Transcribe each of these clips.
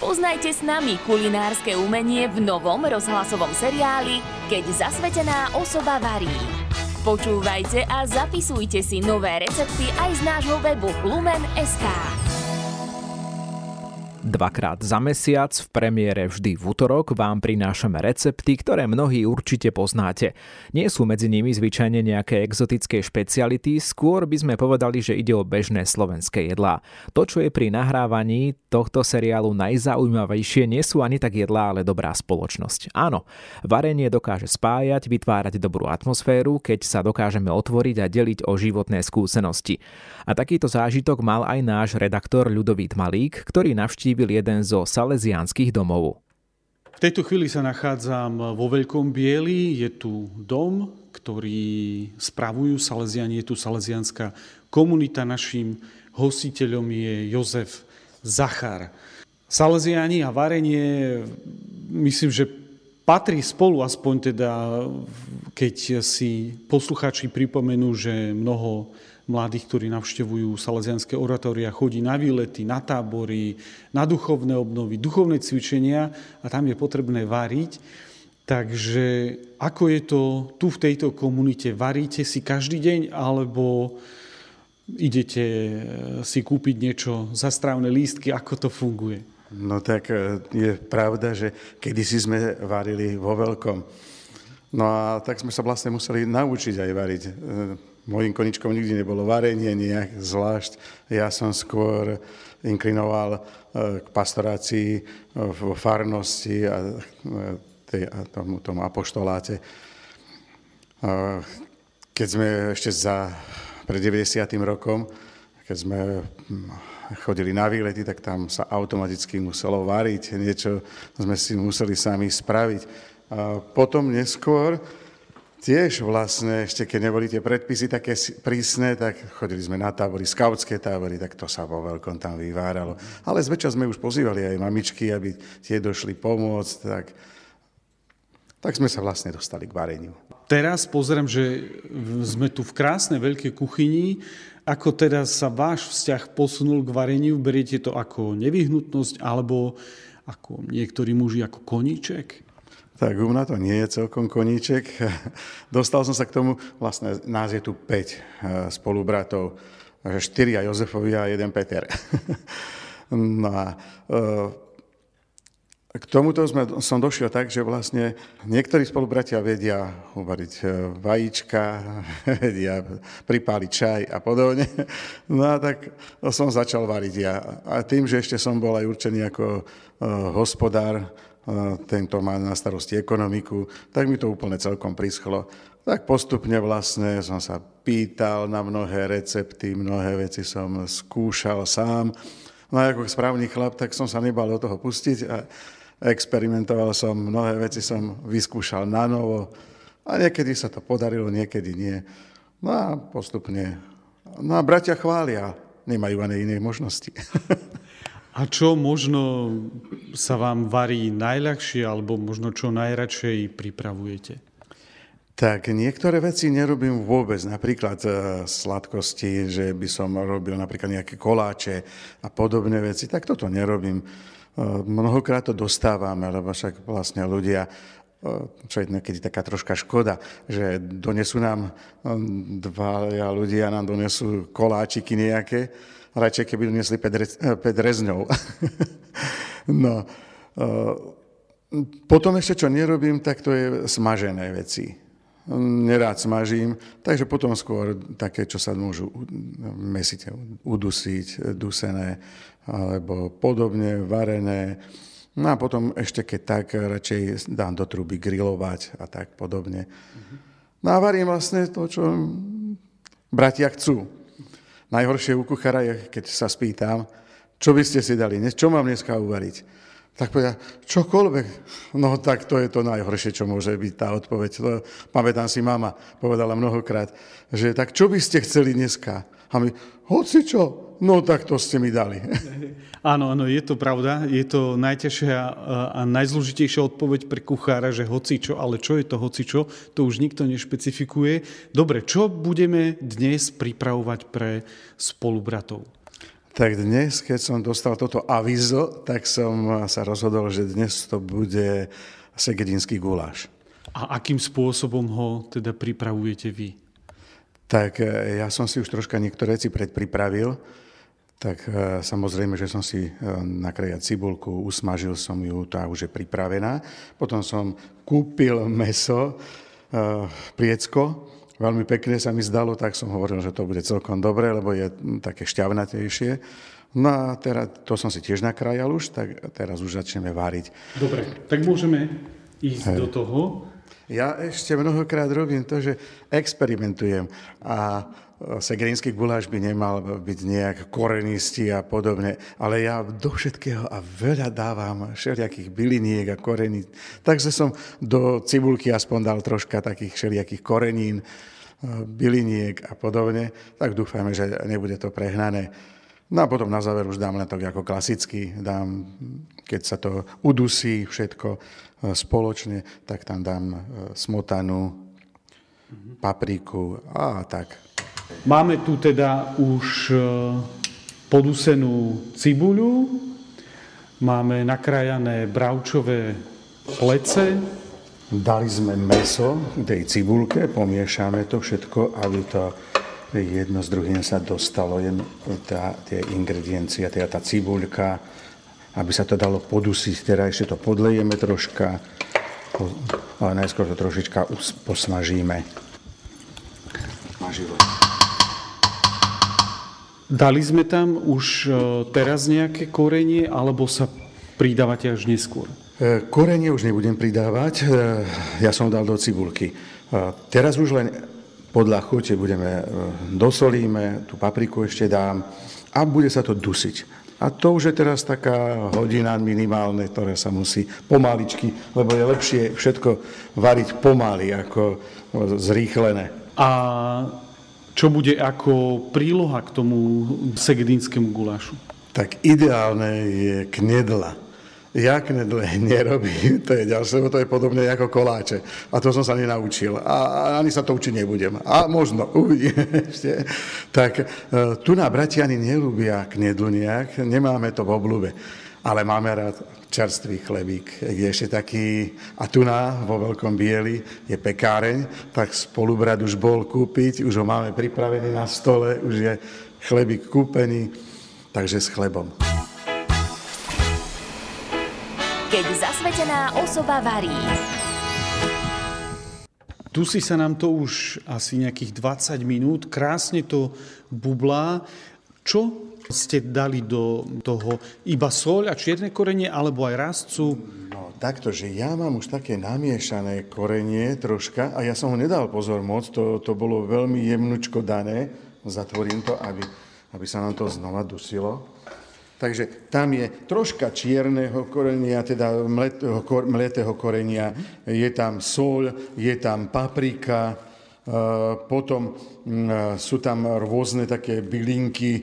Spoznajte s nami kulinárske umenie v novom rozhlasovom seriáli Keď zasvetená osoba varí. Počúvajte a zapisujte si nové recepty aj z nášho webu lumen.sk. Dvakrát za mesiac v premiére vždy v útorok vám prinášame recepty, ktoré mnohí určite poznáte. Nie sú medzi nimi zvyčajne nejaké exotické špeciality, skôr by sme povedali, že ide o bežné slovenské jedlá. To, čo je pri nahrávaní tohto seriálu najzaujímavejšie, nie sú ani tak jedlá, ale dobrá spoločnosť. Áno, varenie dokáže spájať, vytvárať dobrú atmosféru, keď sa dokážeme otvoriť a deliť o životné skúsenosti. A takýto zážitok mal aj náš redaktor Ľudovít Malík, ktorý navštívil navštívil jeden zo salesiánskych domov. V tejto chvíli sa nachádzam vo Veľkom Bieli. Je tu dom, ktorý spravujú Salesiani. Je tu salesianská komunita. Naším hostiteľom je Jozef Zachar. Salesiani a varenie, myslím, že patrí spolu, aspoň teda, keď si poslucháči pripomenú, že mnoho mladých, ktorí navštevujú salesianské oratória, chodí na výlety, na tábory, na duchovné obnovy, duchovné cvičenia a tam je potrebné variť. Takže ako je to tu v tejto komunite? Varíte si každý deň alebo idete eh, si kúpiť niečo za strávne lístky? Ako to funguje? No tak eh, je pravda, že kedysi sme varili vo veľkom. No a tak sme sa vlastne museli naučiť aj variť. Mojím koničkom nikdy nebolo varenie nejak zvlášť. Ja som skôr inklinoval e, k pastorácii e, v farnosti a, e, tej, a tomu, tomu apoštoláte. Keď sme ešte za, pred 90. rokom, keď sme chodili na výlety, tak tam sa automaticky muselo variť, niečo sme si museli sami spraviť. A potom neskôr, tiež vlastne, ešte keď neboli tie predpisy také prísne, tak chodili sme na tábory, skautské tábory, tak to sa vo veľkom tam vyváralo. Ale zväčša sme už pozývali aj mamičky, aby tie došli pomôcť, tak, tak sme sa vlastne dostali k vareniu. Teraz pozriem, že sme tu v krásnej veľkej kuchyni. Ako teda sa váš vzťah posunul k vareniu? Beriete to ako nevyhnutnosť alebo ako niektorí muži ako koníček? Tak u mňa to nie je celkom koníček. Dostal som sa k tomu, vlastne nás je tu 5 eh, spolubratov, 4 Jozefovi a jeden Peter. no a eh, k tomuto sme, som došiel tak, že vlastne niektorí spolubratia vedia uvariť eh, vajíčka, vedia pripáliť čaj a podobne. No a tak som začal variť ja. A tým, že ešte som bol aj určený ako hospodár, tento má na starosti ekonomiku, tak mi to úplne celkom prischlo. Tak postupne vlastne som sa pýtal na mnohé recepty, mnohé veci som skúšal sám. No a ako správny chlap, tak som sa nebal do toho pustiť a experimentoval som, mnohé veci som vyskúšal na novo a niekedy sa to podarilo, niekedy nie. No a postupne. No a bratia chvália, nemajú ani inej možnosti. A čo možno sa vám varí najľahšie, alebo možno čo najradšej pripravujete? Tak niektoré veci nerobím vôbec, napríklad e, sladkosti, že by som robil napríklad nejaké koláče a podobné veci, tak toto nerobím. E, mnohokrát to dostávame, lebo však vlastne ľudia, čo je niekedy taká troška škoda, že donesú nám dva ľudia, nám donesú koláčiky nejaké, radšej keby doniesli 5 eh, rezňov. no, eh, potom ešte, čo nerobím, tak to je smažené veci. Nerád smažím, takže potom skôr také, čo sa môžu mesiť, udusiť, dusené, alebo podobne, varené. No a potom ešte keď tak, radšej dám do truby grilovať a tak podobne. No a varím vlastne to, čo bratia chcú. Najhoršie u kuchára je, keď sa spýtam, čo by ste si dali, čo mám dneska uvariť. Tak povedia, čokoľvek. No tak to je to najhoršie, čo môže byť tá odpoveď. To, pamätám si, mama povedala mnohokrát, že tak čo by ste chceli dneska? A my, hoci čo, no tak to ste mi dali. Áno, áno, je to pravda. Je to najťažšia a najzložitejšia odpoveď pre kuchára, že hocičo, ale čo je to hocičo, to už nikto nešpecifikuje. Dobre, čo budeme dnes pripravovať pre spolubratov? Tak dnes, keď som dostal toto avizo, tak som sa rozhodol, že dnes to bude segedinský guláš. A akým spôsobom ho teda pripravujete vy? Tak e, ja som si už troška niektoré veci predpripravil. Tak e, samozrejme, že som si e, nakrájal cibulku, usmažil som ju, tá už je pripravená. Potom som kúpil meso, priecko, veľmi pekne sa mi zdalo, tak som hovoril, že to bude celkom dobre, lebo je také šťavnatejšie. No a teraz, to som si tiež nakrájal už, tak teraz už začneme váriť. Dobre, tak môžeme ísť Hej. do toho. Ja ešte mnohokrát robím to, že experimentujem a e, segrínsky guláš by nemal byť nejak korenistý a podobne, ale ja do všetkého a veľa dávam všelijakých byliniek a korení. Takže som do cibulky aspoň dal troška takých všelijakých korenín, e, byliniek a podobne, tak dúfajme, že nebude to prehnané. No a potom na záver už dám len to ako klasicky, dám, keď sa to udusí všetko e, spoločne, tak tam dám e, smotanu, papriku a tak. Máme tu teda už e, podusenú cibuľu, máme nakrajané bravčové plece. Dali sme meso tej cibulke, pomiešame to všetko, aby to jedno z druhým sa dostalo, jen tá, tie ingrediencie, teda tá cibuľka, aby sa to dalo podusiť, teda ešte to podlejeme troška, ale najskôr to trošička posmažíme. Smaživo. Dali sme tam už e, teraz nejaké korenie, alebo sa pridávate až neskôr? E, korenie už nebudem pridávať, e, ja som dal do cibulky. Teraz už len podľa chute budeme, e, dosolíme, tú papriku ešte dám a bude sa to dusiť. A to už je teraz taká hodina minimálne, ktorá sa musí pomaličky, lebo je lepšie všetko variť pomaly ako zrýchlené. A čo bude ako príloha k tomu segedinskému gulášu? Tak ideálne je knedla Jak nedle nerobí, to je ďalšie, to je podobne ako koláče. A to som sa nenaučil. A ani sa to učiť nebudem. A možno, uvidíme ešte. Tak e, tu na Bratiani nelúbia knedlu nejak, nemáme to v oblúbe. Ale máme rád čerstvý chlebík. Je ešte taký, a tu na, vo Veľkom Bieli, je pekáreň, tak spolubrad už bol kúpiť, už ho máme pripravený na stole, už je chlebík kúpený, takže s chlebom. Keď zasvetená osoba varí. Tu si sa nám to už asi nejakých 20 minút, krásne to bublá. Čo ste dali do toho iba soľ a čierne korenie, alebo aj rastcu? No takto, že ja mám už také namiešané korenie troška a ja som ho nedal pozor moc, to, to bolo veľmi jemnučko dané. Zatvorím to, aby, aby sa nám to znova dusilo. Takže tam je troška čierneho korenia, teda mletého, mletého korenia, je tam sol, je tam paprika, e, potom mm, sú tam rôzne také bylinky, e,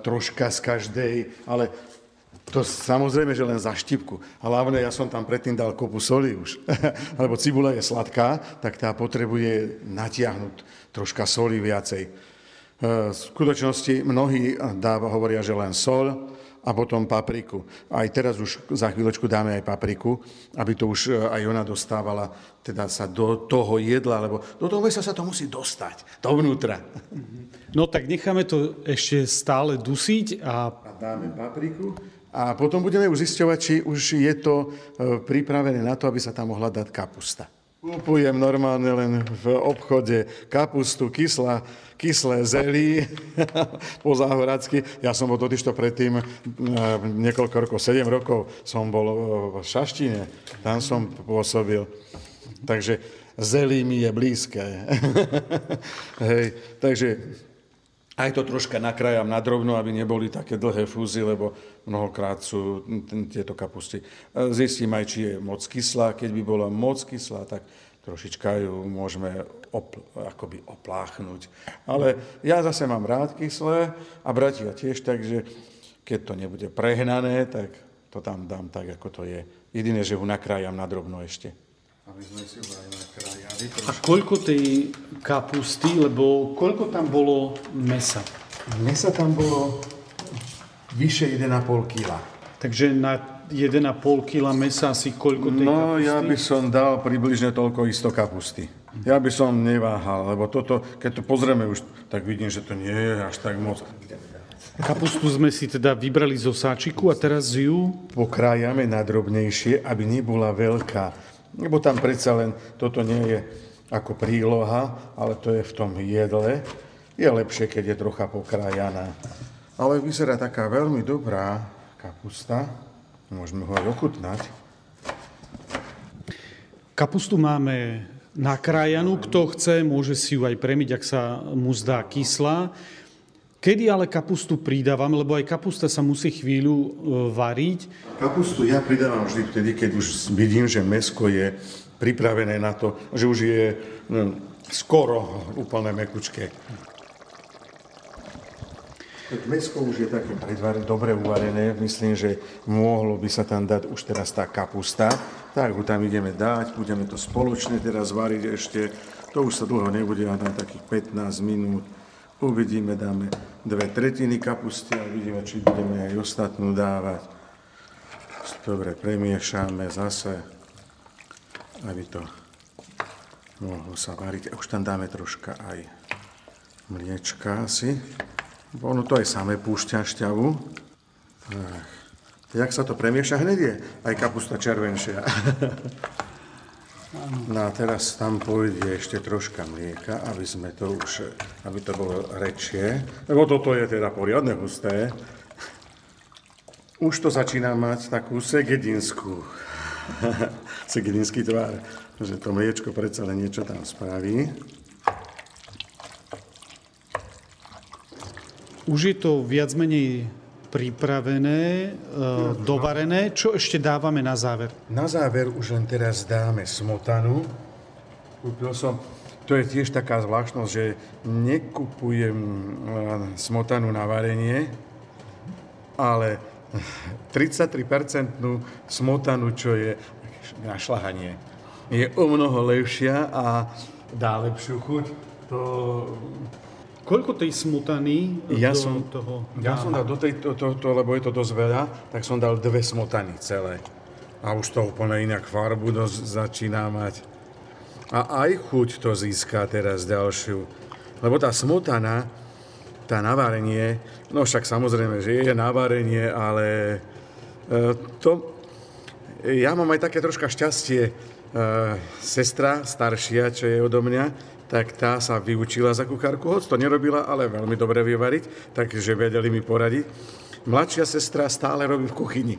troška z každej, ale to samozrejme, že len za štipku. Hlavne ja som tam predtým dal kopu soli už, lebo cibula je sladká, tak tá potrebuje natiahnuť troška soli viacej. E, v skutočnosti mnohí dáva, hovoria, že len sol, a potom papriku. Aj teraz už za chvíľočku dáme aj papriku, aby to už e, aj ona dostávala teda sa do toho jedla, lebo do toho mesa sa to musí dostať, dovnútra. No tak necháme to ešte stále dusiť a... a dáme papriku a potom budeme už zisťovať, či už je to e, pripravené na to, aby sa tam mohla dať kapusta. Kupujem normálne len v obchode kapustu, kyslá, kyslé zelí po záhoracky. Ja som bol totižto predtým e, niekoľko rokov, 7 rokov som bol v Šaštine, tam som pôsobil. Takže zelí mi je blízke. Hej, takže aj to troška nakrájam na drobno, aby neboli také dlhé fúzy, lebo mnohokrát sú tieto kapusty. Zistím aj, či je moc kyslá. Keď by bola moc kyslá, tak trošička ju môžeme op, akoby opláchnuť. Ale ja zase mám rád kyslé a bratia tiež, takže keď to nebude prehnané, tak to tam dám tak, ako to je. Jediné, že ho nakrájam na drobno ešte. Aby sme si ho aj nakrájali. A koľko tej kapusty, lebo koľko tam bolo mesa? Mesa tam bolo vyše 1,5 kg. Takže na 1,5 kg mesa asi koľko tej No, kapusty? ja by som dal približne toľko isto kapusty. Ja by som neváhal, lebo toto, keď to pozrieme už, tak vidím, že to nie je až tak moc. Kapustu sme si teda vybrali zo sáčiku a teraz ju... Pokrájame na drobnejšie, aby nebola veľká. Lebo tam predsa len toto nie je ako príloha, ale to je v tom jedle. Je lepšie, keď je trocha pokrájaná. Ale vyzerá taká veľmi dobrá kapusta. Môžeme ho aj ochutnať. Kapustu máme nakrájanú, kto chce, môže si ju aj premiť, ak sa mu zdá kyslá. Kedy ale kapustu pridávam, lebo aj kapusta sa musí chvíľu e, variť. Kapustu ja pridávam vždy vtedy, keď už vidím, že mesko je pripravené na to, že už je no, skoro úplne mekučké. Mesko už je také predvarené, dobre uvarené, myslím, že mohlo by sa tam dať už teraz tá kapusta. Tak ho tam ideme dať, budeme to spoločne teraz variť ešte. To už sa dlho nebude, a na takých 15 minút. Uvidíme, dáme dve tretiny kapusty a uvidíme, či budeme aj ostatnú dávať. Dobre, premiešame zase, aby to mohlo sa variť. Už tam dáme troška aj mliečka asi. Ono to aj samé púšťa šťavu. Tak. Jak sa to premieša, hneď je aj kapusta červenšia. No a teraz tam pôjde ešte troška mlieka, aby sme to už, aby to bolo rečie. Lebo toto je teda poriadne husté. Už to začína mať takú segedinskú, segedinský tvár, že to mliečko predsa len niečo tam spraví. Už je to viac menej pripravené, e, dovarené. Čo ešte dávame na záver? Na záver už len teraz dáme smotanu. Kúpil som, to je tiež taká zvláštnosť, že nekupujem eh, smotanu na varenie, ale 33% smotanu, čo je na šlahanie, je o mnoho lepšia a dá lepšiu chuť. To Koľko tej smutany Ja do som, toho ja som dal do tejto, to, to, lebo je to dosť veľa, tak som dal dve smotany celé. A už to úplne inak farbu dosť začína mať. A aj chuť to získa teraz ďalšiu. Lebo tá smotana, tá navárenie, no však samozrejme, že je navárenie, ale e, to, ja mám aj také troška šťastie. E, sestra staršia, čo je odo mňa, tak tá sa vyučila za kuchárku, hoď to nerobila, ale veľmi dobre vyvariť, takže vedeli mi poradiť. Mladšia sestra stále robí v kuchyni.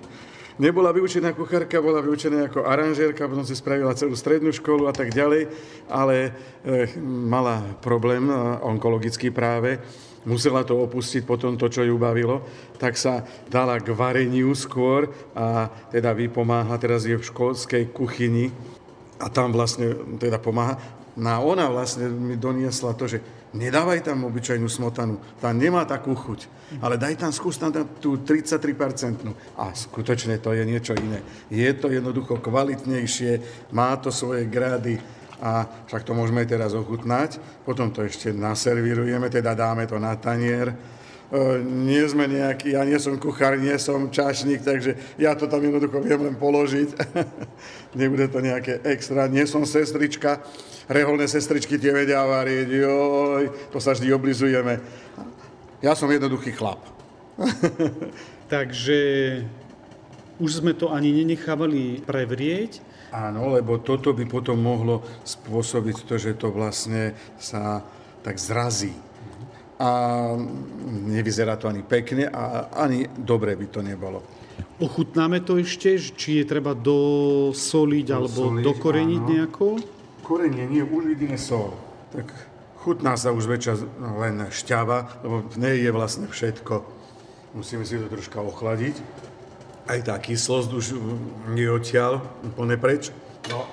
Nebola vyučená kuchárka, bola vyučená ako aranžérka, potom si spravila celú strednú školu a tak ďalej, ale e, mala problém e, onkologický práve, musela to opustiť potom to, čo ju bavilo, tak sa dala k vareniu skôr a teda vypomáha, teraz je v školskej kuchyni a tam vlastne teda pomáha. No a ona vlastne mi doniesla to, že nedávaj tam obyčajnú smotanu, tá nemá takú chuť, ale daj tam, skús tam tú 33%. A skutočne to je niečo iné. Je to jednoducho kvalitnejšie, má to svoje grády a však to môžeme teraz ochutnať. Potom to ešte naservírujeme, teda dáme to na tanier. Nie sme nejaký, ja nie som kuchár, nie som čašník, takže ja to tam jednoducho viem len položiť. Nebude to nejaké extra, nie som sestrička, reholné sestričky tie vedia variť, joj, to sa vždy oblizujeme. Ja som jednoduchý chlap. Takže už sme to ani nenechávali prevrieť. Áno, lebo toto by potom mohlo spôsobiť to, že to vlastne sa tak zrazí. A nevyzerá to ani pekne a ani dobre by to nebolo. Ochutnáme to ešte, či je treba dosoliť alebo Dosoliť, dokoreniť áno. nejako. Korenie nie, už jedine sol. Tak chutná sa už väčšia len šťava, lebo v nej je vlastne všetko. Musíme si to troška ochladiť. Aj tá kyslosť už nie odtiaľ, úplne preč. No,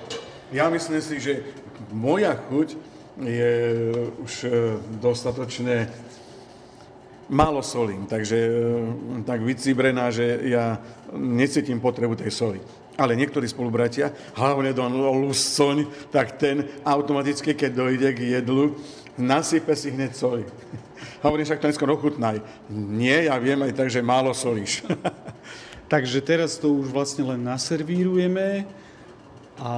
ja myslím si, že moja chuť je už e, dostatočne málo solím, takže e, tak vycibrená, že ja necítim potrebu tej soli. Ale niektorí spolubratia, hlavne Don Luscoň, tak ten automaticky, keď dojde k jedlu, nasype si hneď soli. Hovorím, však to neskôr ochutnaj. Nie, ja viem aj tak, že málo solíš. Takže teraz to už vlastne len naservírujeme a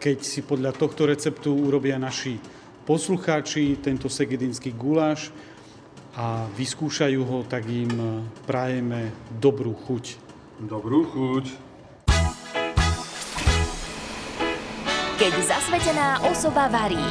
keď si podľa tohto receptu urobia naši poslucháči tento segedinský guláš a vyskúšajú ho, tak im prajeme dobrú chuť. Dobrú chuť. Keď zasvetená osoba varí.